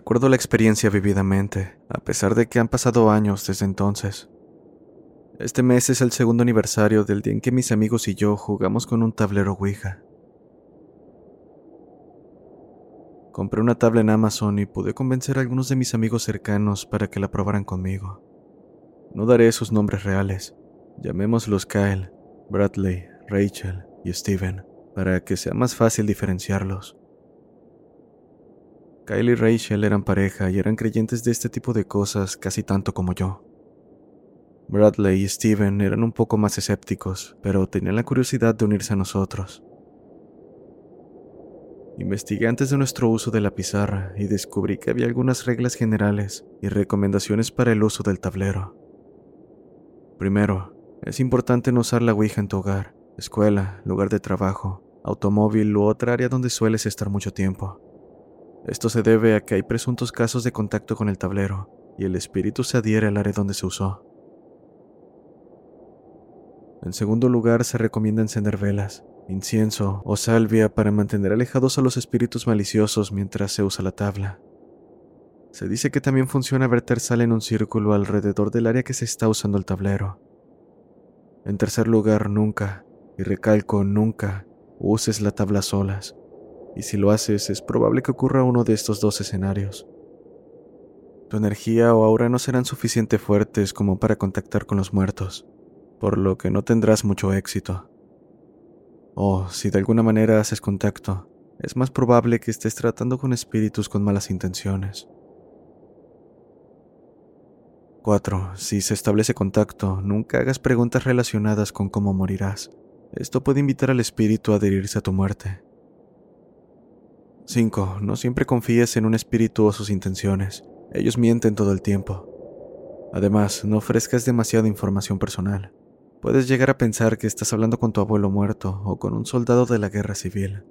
Recuerdo la experiencia vividamente, a pesar de que han pasado años desde entonces. Este mes es el segundo aniversario del día en que mis amigos y yo jugamos con un tablero Ouija. Compré una tabla en Amazon y pude convencer a algunos de mis amigos cercanos para que la probaran conmigo. No daré sus nombres reales. Llamémoslos Kyle, Bradley, Rachel y Steven, para que sea más fácil diferenciarlos. Kyle y Rachel eran pareja y eran creyentes de este tipo de cosas casi tanto como yo. Bradley y Steven eran un poco más escépticos, pero tenían la curiosidad de unirse a nosotros. Investigué antes de nuestro uso de la pizarra y descubrí que había algunas reglas generales y recomendaciones para el uso del tablero. Primero, es importante no usar la Ouija en tu hogar, escuela, lugar de trabajo, automóvil u otra área donde sueles estar mucho tiempo. Esto se debe a que hay presuntos casos de contacto con el tablero y el espíritu se adhiere al área donde se usó. En segundo lugar, se recomienda encender velas, incienso o salvia para mantener alejados a los espíritus maliciosos mientras se usa la tabla. Se dice que también funciona verter sal en un círculo alrededor del área que se está usando el tablero. En tercer lugar, nunca, y recalco nunca, uses la tabla solas, y si lo haces es probable que ocurra uno de estos dos escenarios. Tu energía o aura no serán suficiente fuertes como para contactar con los muertos, por lo que no tendrás mucho éxito. O si de alguna manera haces contacto, es más probable que estés tratando con espíritus con malas intenciones. 4. Si se establece contacto, nunca hagas preguntas relacionadas con cómo morirás. Esto puede invitar al espíritu a adherirse a tu muerte. 5. No siempre confíes en un espíritu o sus intenciones. Ellos mienten todo el tiempo. Además, no ofrezcas demasiada información personal. Puedes llegar a pensar que estás hablando con tu abuelo muerto o con un soldado de la guerra civil,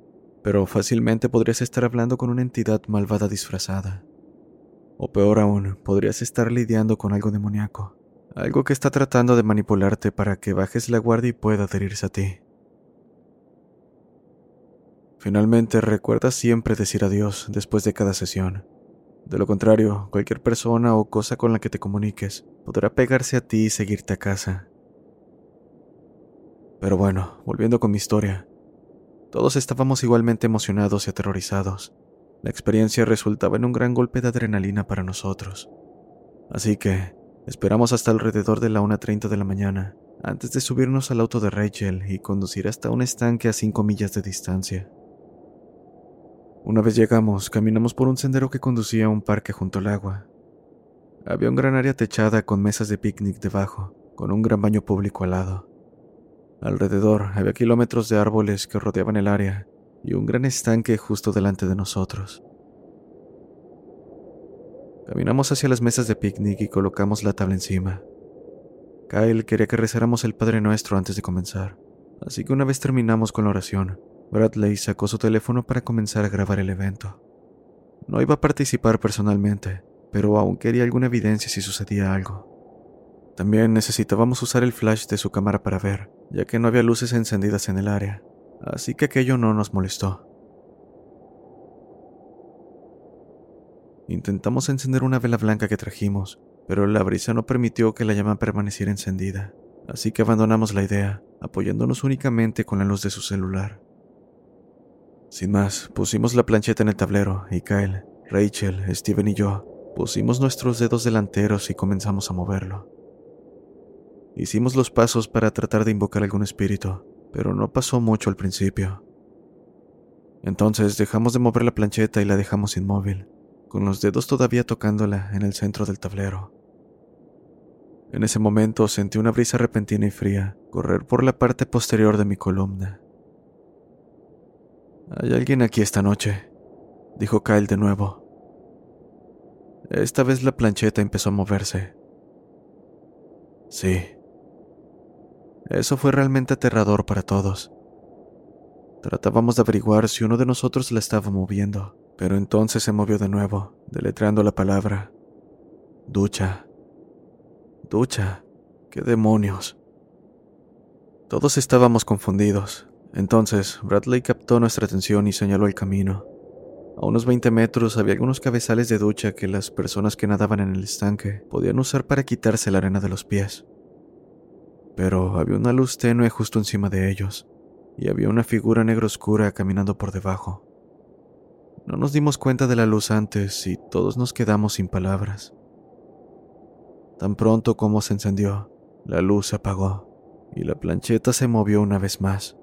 pero fácilmente podrías estar hablando con una entidad malvada disfrazada. O peor aún, podrías estar lidiando con algo demoníaco, algo que está tratando de manipularte para que bajes la guardia y pueda adherirse a ti. Finalmente, recuerda siempre decir adiós después de cada sesión. De lo contrario, cualquier persona o cosa con la que te comuniques podrá pegarse a ti y seguirte a casa. Pero bueno, volviendo con mi historia. Todos estábamos igualmente emocionados y aterrorizados. La experiencia resultaba en un gran golpe de adrenalina para nosotros. Así que esperamos hasta alrededor de la 1.30 de la mañana, antes de subirnos al auto de Rachel y conducir hasta un estanque a 5 millas de distancia. Una vez llegamos, caminamos por un sendero que conducía a un parque junto al agua. Había un gran área techada con mesas de picnic debajo, con un gran baño público al lado. Alrededor había kilómetros de árboles que rodeaban el área y un gran estanque justo delante de nosotros. Caminamos hacia las mesas de picnic y colocamos la tabla encima. Kyle quería que rezáramos el Padre Nuestro antes de comenzar, así que una vez terminamos con la oración, Bradley sacó su teléfono para comenzar a grabar el evento. No iba a participar personalmente, pero aún quería alguna evidencia si sucedía algo. También necesitábamos usar el flash de su cámara para ver, ya que no había luces encendidas en el área, así que aquello no nos molestó. Intentamos encender una vela blanca que trajimos, pero la brisa no permitió que la llama permaneciera encendida, así que abandonamos la idea, apoyándonos únicamente con la luz de su celular. Sin más, pusimos la plancheta en el tablero y Kyle, Rachel, Steven y yo pusimos nuestros dedos delanteros y comenzamos a moverlo. Hicimos los pasos para tratar de invocar algún espíritu, pero no pasó mucho al principio. Entonces dejamos de mover la plancheta y la dejamos inmóvil, con los dedos todavía tocándola en el centro del tablero. En ese momento sentí una brisa repentina y fría correr por la parte posterior de mi columna. Hay alguien aquí esta noche, dijo Kyle de nuevo. Esta vez la plancheta empezó a moverse. Sí. Eso fue realmente aterrador para todos. Tratábamos de averiguar si uno de nosotros la estaba moviendo, pero entonces se movió de nuevo, deletreando la palabra. Ducha. Ducha. ¿Qué demonios? Todos estábamos confundidos. Entonces, Bradley captó nuestra atención y señaló el camino. A unos 20 metros había algunos cabezales de ducha que las personas que nadaban en el estanque podían usar para quitarse la arena de los pies. Pero había una luz tenue justo encima de ellos, y había una figura negra oscura caminando por debajo. No nos dimos cuenta de la luz antes y todos nos quedamos sin palabras. Tan pronto como se encendió, la luz se apagó y la plancheta se movió una vez más.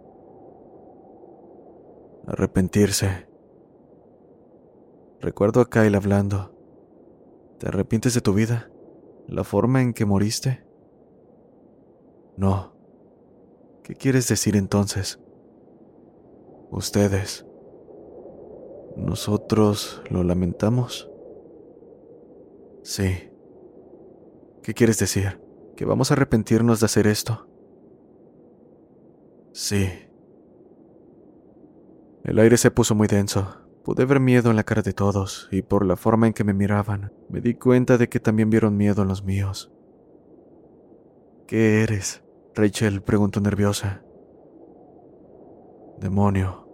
Arrepentirse. Recuerdo a Kyle hablando. ¿Te arrepientes de tu vida? ¿La forma en que moriste? No. ¿Qué quieres decir entonces? Ustedes. ¿Nosotros lo lamentamos? Sí. ¿Qué quieres decir? ¿Que vamos a arrepentirnos de hacer esto? Sí. El aire se puso muy denso. Pude ver miedo en la cara de todos, y por la forma en que me miraban, me di cuenta de que también vieron miedo en los míos. ¿Qué eres? Rachel preguntó nerviosa. Demonio.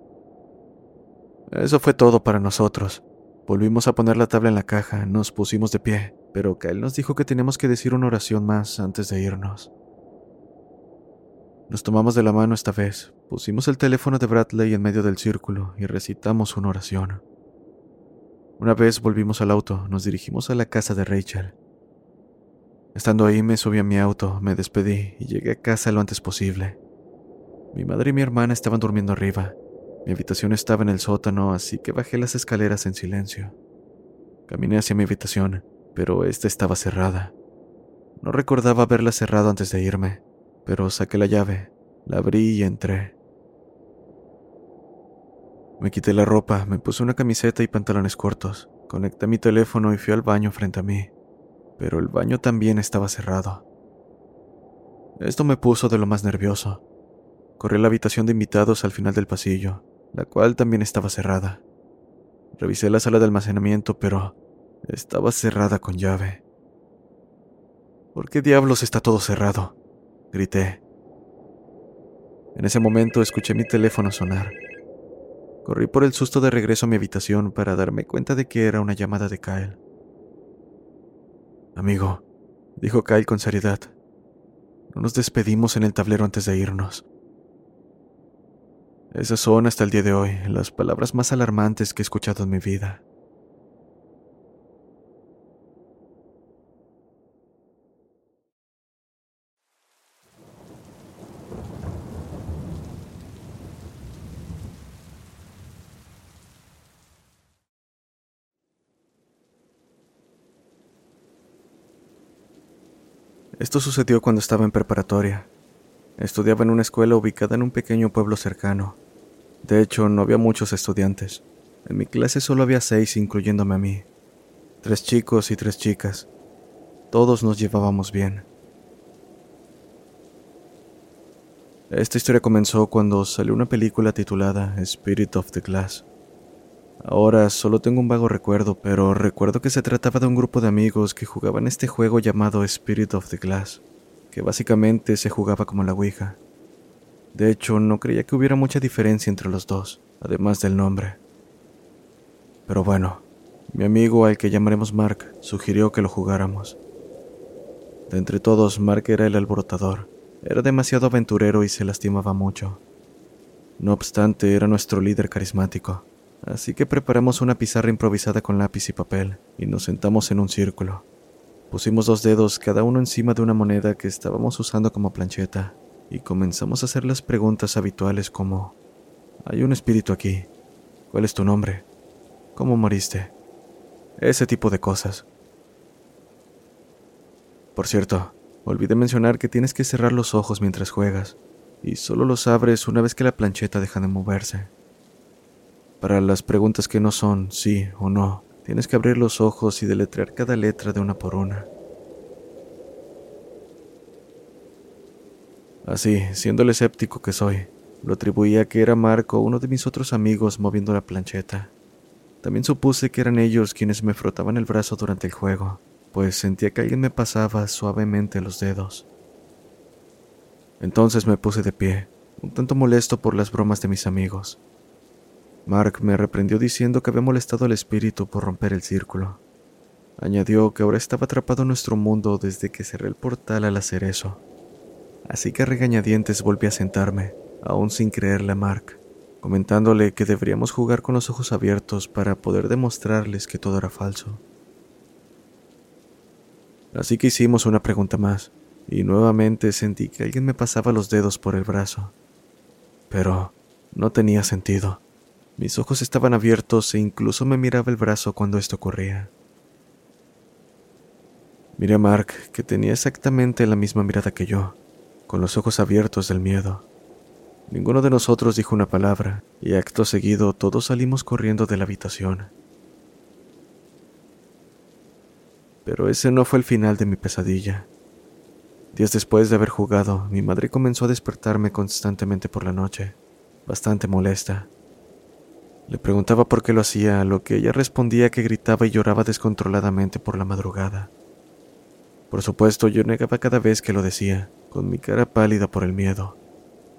Eso fue todo para nosotros. Volvimos a poner la tabla en la caja, nos pusimos de pie, pero Kyle nos dijo que teníamos que decir una oración más antes de irnos. Nos tomamos de la mano esta vez, pusimos el teléfono de Bradley en medio del círculo y recitamos una oración. Una vez volvimos al auto, nos dirigimos a la casa de Rachel. Estando ahí me subí a mi auto, me despedí y llegué a casa lo antes posible. Mi madre y mi hermana estaban durmiendo arriba. Mi habitación estaba en el sótano, así que bajé las escaleras en silencio. Caminé hacia mi habitación, pero esta estaba cerrada. No recordaba haberla cerrado antes de irme, pero saqué la llave, la abrí y entré. Me quité la ropa, me puse una camiseta y pantalones cortos, conecté mi teléfono y fui al baño frente a mí, pero el baño también estaba cerrado. Esto me puso de lo más nervioso. Corrí a la habitación de invitados al final del pasillo, la cual también estaba cerrada. Revisé la sala de almacenamiento, pero estaba cerrada con llave. ¿Por qué diablos está todo cerrado? Grité. En ese momento escuché mi teléfono sonar. Corrí por el susto de regreso a mi habitación para darme cuenta de que era una llamada de Kyle. Amigo, dijo Kyle con seriedad, no nos despedimos en el tablero antes de irnos. Esas son hasta el día de hoy las palabras más alarmantes que he escuchado en mi vida. Esto sucedió cuando estaba en preparatoria. Estudiaba en una escuela ubicada en un pequeño pueblo cercano. De hecho, no había muchos estudiantes. En mi clase solo había seis, incluyéndome a mí. Tres chicos y tres chicas. Todos nos llevábamos bien. Esta historia comenzó cuando salió una película titulada Spirit of the Glass. Ahora solo tengo un vago recuerdo, pero recuerdo que se trataba de un grupo de amigos que jugaban este juego llamado Spirit of the Glass, que básicamente se jugaba como la Ouija. De hecho, no creía que hubiera mucha diferencia entre los dos, además del nombre. Pero bueno, mi amigo al que llamaremos Mark sugirió que lo jugáramos. De entre todos, Mark era el alborotador. Era demasiado aventurero y se lastimaba mucho. No obstante, era nuestro líder carismático Así que preparamos una pizarra improvisada con lápiz y papel y nos sentamos en un círculo. Pusimos dos dedos cada uno encima de una moneda que estábamos usando como plancheta y comenzamos a hacer las preguntas habituales como Hay un espíritu aquí. ¿Cuál es tu nombre? ¿Cómo moriste? Ese tipo de cosas. Por cierto, olvidé mencionar que tienes que cerrar los ojos mientras juegas y solo los abres una vez que la plancheta deja de moverse. Para las preguntas que no son sí o no, tienes que abrir los ojos y deletrear cada letra de una por una. Así, siendo el escéptico que soy, lo atribuía a que era Marco uno de mis otros amigos moviendo la plancheta. También supuse que eran ellos quienes me frotaban el brazo durante el juego, pues sentía que alguien me pasaba suavemente los dedos. Entonces me puse de pie, un tanto molesto por las bromas de mis amigos. Mark me reprendió diciendo que había molestado al espíritu por romper el círculo. Añadió que ahora estaba atrapado en nuestro mundo desde que cerré el portal al hacer eso. Así que regañadientes volví a sentarme, aún sin creerle a Mark, comentándole que deberíamos jugar con los ojos abiertos para poder demostrarles que todo era falso. Así que hicimos una pregunta más, y nuevamente sentí que alguien me pasaba los dedos por el brazo. Pero no tenía sentido. Mis ojos estaban abiertos e incluso me miraba el brazo cuando esto ocurría. Miré a Mark, que tenía exactamente la misma mirada que yo, con los ojos abiertos del miedo. Ninguno de nosotros dijo una palabra, y acto seguido todos salimos corriendo de la habitación. Pero ese no fue el final de mi pesadilla. Días después de haber jugado, mi madre comenzó a despertarme constantemente por la noche, bastante molesta. Le preguntaba por qué lo hacía, a lo que ella respondía que gritaba y lloraba descontroladamente por la madrugada. Por supuesto, yo negaba cada vez que lo decía, con mi cara pálida por el miedo.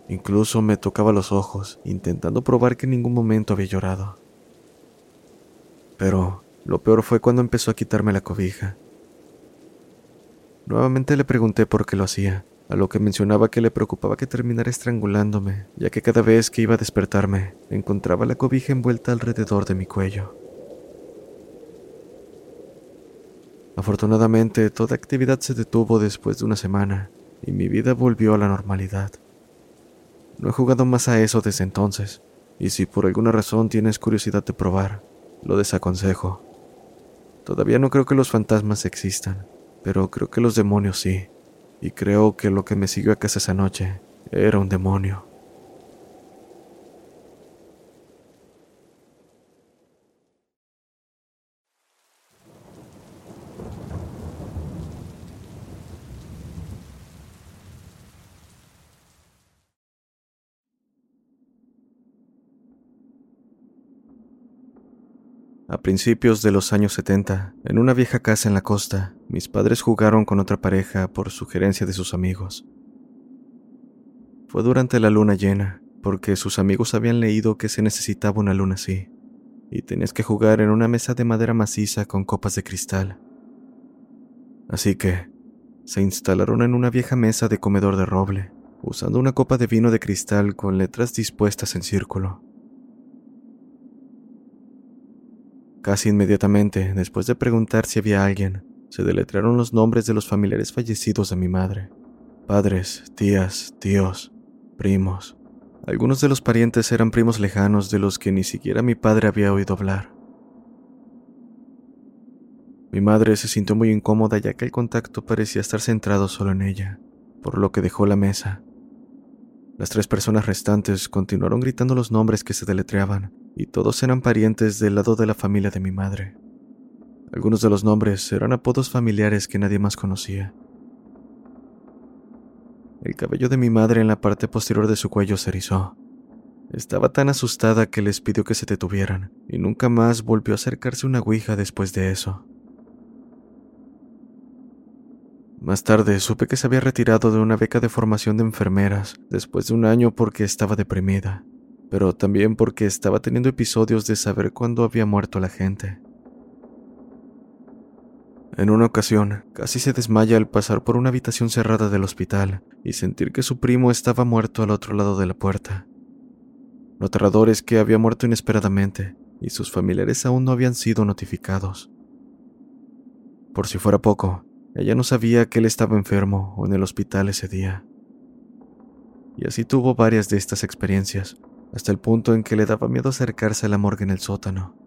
Incluso me tocaba los ojos, intentando probar que en ningún momento había llorado. Pero lo peor fue cuando empezó a quitarme la cobija. Nuevamente le pregunté por qué lo hacía, a lo que mencionaba que le preocupaba que terminara estrangulándome, ya que cada vez que iba a despertarme encontraba la cobija envuelta alrededor de mi cuello. Afortunadamente, toda actividad se detuvo después de una semana y mi vida volvió a la normalidad. No he jugado más a eso desde entonces, y si por alguna razón tienes curiosidad de probar, lo desaconsejo. Todavía no creo que los fantasmas existan, pero creo que los demonios sí y creo que lo que me siguió a casa esa noche era un demonio. A principios de los años 70, en una vieja casa en la costa, mis padres jugaron con otra pareja por sugerencia de sus amigos. Fue durante la luna llena, porque sus amigos habían leído que se necesitaba una luna así, y tenías que jugar en una mesa de madera maciza con copas de cristal. Así que se instalaron en una vieja mesa de comedor de roble, usando una copa de vino de cristal con letras dispuestas en círculo. Casi inmediatamente, después de preguntar si había alguien, se deletrearon los nombres de los familiares fallecidos de mi madre. Padres, tías, tíos, primos. Algunos de los parientes eran primos lejanos de los que ni siquiera mi padre había oído hablar. Mi madre se sintió muy incómoda ya que el contacto parecía estar centrado solo en ella, por lo que dejó la mesa. Las tres personas restantes continuaron gritando los nombres que se deletreaban, y todos eran parientes del lado de la familia de mi madre. Algunos de los nombres eran apodos familiares que nadie más conocía. El cabello de mi madre en la parte posterior de su cuello se erizó. Estaba tan asustada que les pidió que se detuvieran, y nunca más volvió a acercarse una ouija después de eso. Más tarde supe que se había retirado de una beca de formación de enfermeras después de un año porque estaba deprimida, pero también porque estaba teniendo episodios de saber cuándo había muerto la gente. En una ocasión, casi se desmaya al pasar por una habitación cerrada del hospital y sentir que su primo estaba muerto al otro lado de la puerta. Lo aterrador es que había muerto inesperadamente y sus familiares aún no habían sido notificados. Por si fuera poco, ella no sabía que él estaba enfermo o en el hospital ese día. Y así tuvo varias de estas experiencias, hasta el punto en que le daba miedo acercarse a la morgue en el sótano.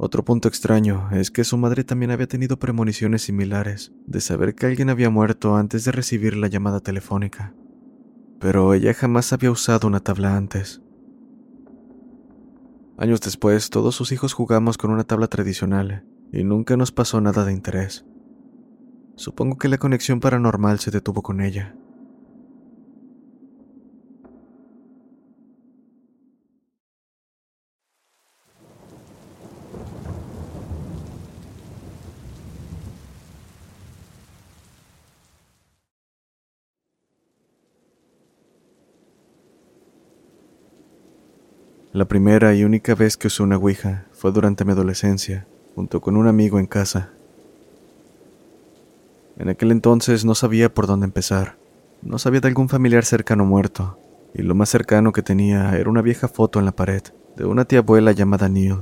Otro punto extraño es que su madre también había tenido premoniciones similares de saber que alguien había muerto antes de recibir la llamada telefónica, pero ella jamás había usado una tabla antes. Años después, todos sus hijos jugamos con una tabla tradicional y nunca nos pasó nada de interés. Supongo que la conexión paranormal se detuvo con ella. La primera y única vez que usé una Ouija fue durante mi adolescencia, junto con un amigo en casa. En aquel entonces no sabía por dónde empezar. No sabía de algún familiar cercano muerto, y lo más cercano que tenía era una vieja foto en la pared de una tía abuela llamada Neil.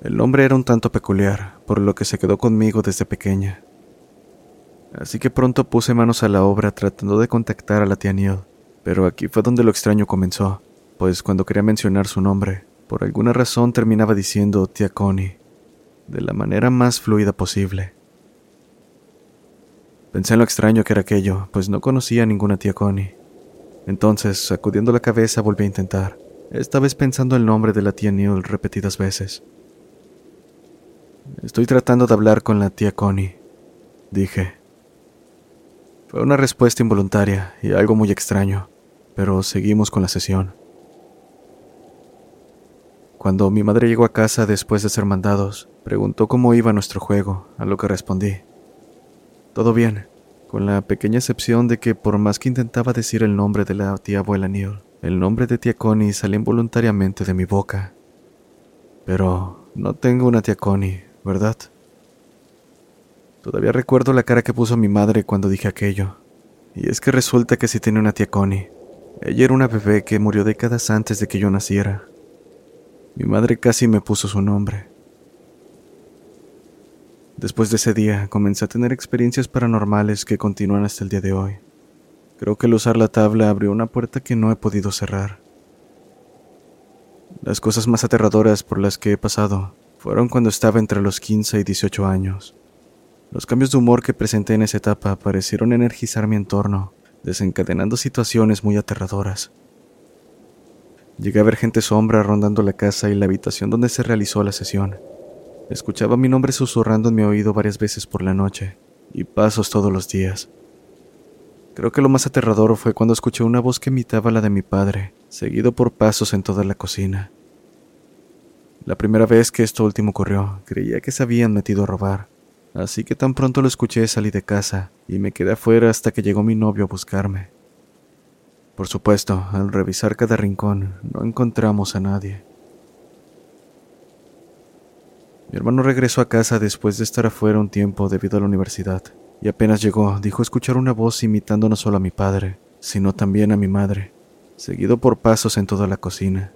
El nombre era un tanto peculiar, por lo que se quedó conmigo desde pequeña. Así que pronto puse manos a la obra tratando de contactar a la tía Neil, pero aquí fue donde lo extraño comenzó pues cuando quería mencionar su nombre, por alguna razón terminaba diciendo tía Connie, de la manera más fluida posible. Pensé en lo extraño que era aquello, pues no conocía a ninguna tía Connie. Entonces, sacudiendo la cabeza, volví a intentar, esta vez pensando el nombre de la tía Neil repetidas veces. Estoy tratando de hablar con la tía Connie, dije. Fue una respuesta involuntaria y algo muy extraño, pero seguimos con la sesión. Cuando mi madre llegó a casa después de ser mandados, preguntó cómo iba nuestro juego, a lo que respondí. Todo bien, con la pequeña excepción de que por más que intentaba decir el nombre de la tía abuela Neil, el nombre de tía Connie salía involuntariamente de mi boca. Pero no tengo una tía Connie, ¿verdad? Todavía recuerdo la cara que puso mi madre cuando dije aquello. Y es que resulta que sí tiene una tía Connie. Ella era una bebé que murió décadas antes de que yo naciera. Mi madre casi me puso su nombre. Después de ese día comencé a tener experiencias paranormales que continúan hasta el día de hoy. Creo que el usar la tabla abrió una puerta que no he podido cerrar. Las cosas más aterradoras por las que he pasado fueron cuando estaba entre los 15 y 18 años. Los cambios de humor que presenté en esa etapa parecieron energizar mi entorno, desencadenando situaciones muy aterradoras. Llegué a ver gente sombra rondando la casa y la habitación donde se realizó la sesión. Escuchaba mi nombre susurrando en mi oído varias veces por la noche, y pasos todos los días. Creo que lo más aterrador fue cuando escuché una voz que imitaba la de mi padre, seguido por pasos en toda la cocina. La primera vez que esto último ocurrió, creía que se habían metido a robar, así que tan pronto lo escuché salí de casa y me quedé afuera hasta que llegó mi novio a buscarme. Por supuesto, al revisar cada rincón, no encontramos a nadie. Mi hermano regresó a casa después de estar afuera un tiempo debido a la universidad, y apenas llegó, dijo escuchar una voz imitando no solo a mi padre, sino también a mi madre, seguido por pasos en toda la cocina.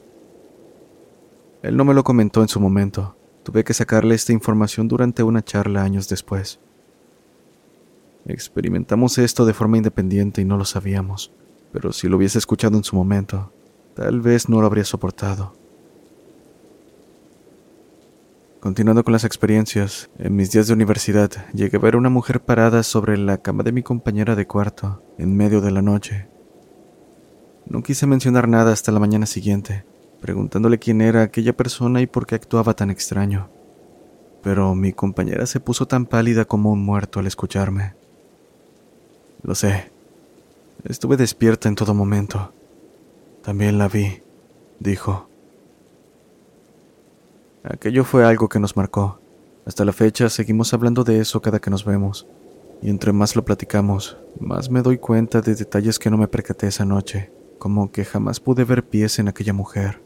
Él no me lo comentó en su momento, tuve que sacarle esta información durante una charla años después. Experimentamos esto de forma independiente y no lo sabíamos pero si lo hubiese escuchado en su momento, tal vez no lo habría soportado. Continuando con las experiencias, en mis días de universidad llegué a ver a una mujer parada sobre la cama de mi compañera de cuarto, en medio de la noche. No quise mencionar nada hasta la mañana siguiente, preguntándole quién era aquella persona y por qué actuaba tan extraño. Pero mi compañera se puso tan pálida como un muerto al escucharme. Lo sé. Estuve despierta en todo momento. También la vi, dijo. Aquello fue algo que nos marcó. Hasta la fecha seguimos hablando de eso cada que nos vemos. Y entre más lo platicamos, más me doy cuenta de detalles que no me percaté esa noche, como que jamás pude ver pies en aquella mujer.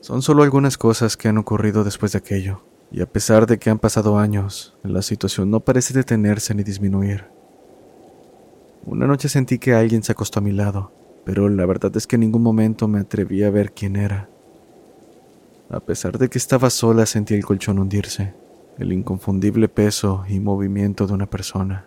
Son solo algunas cosas que han ocurrido después de aquello, y a pesar de que han pasado años, la situación no parece detenerse ni disminuir. Una noche sentí que alguien se acostó a mi lado, pero la verdad es que en ningún momento me atreví a ver quién era. A pesar de que estaba sola, sentí el colchón hundirse, el inconfundible peso y movimiento de una persona.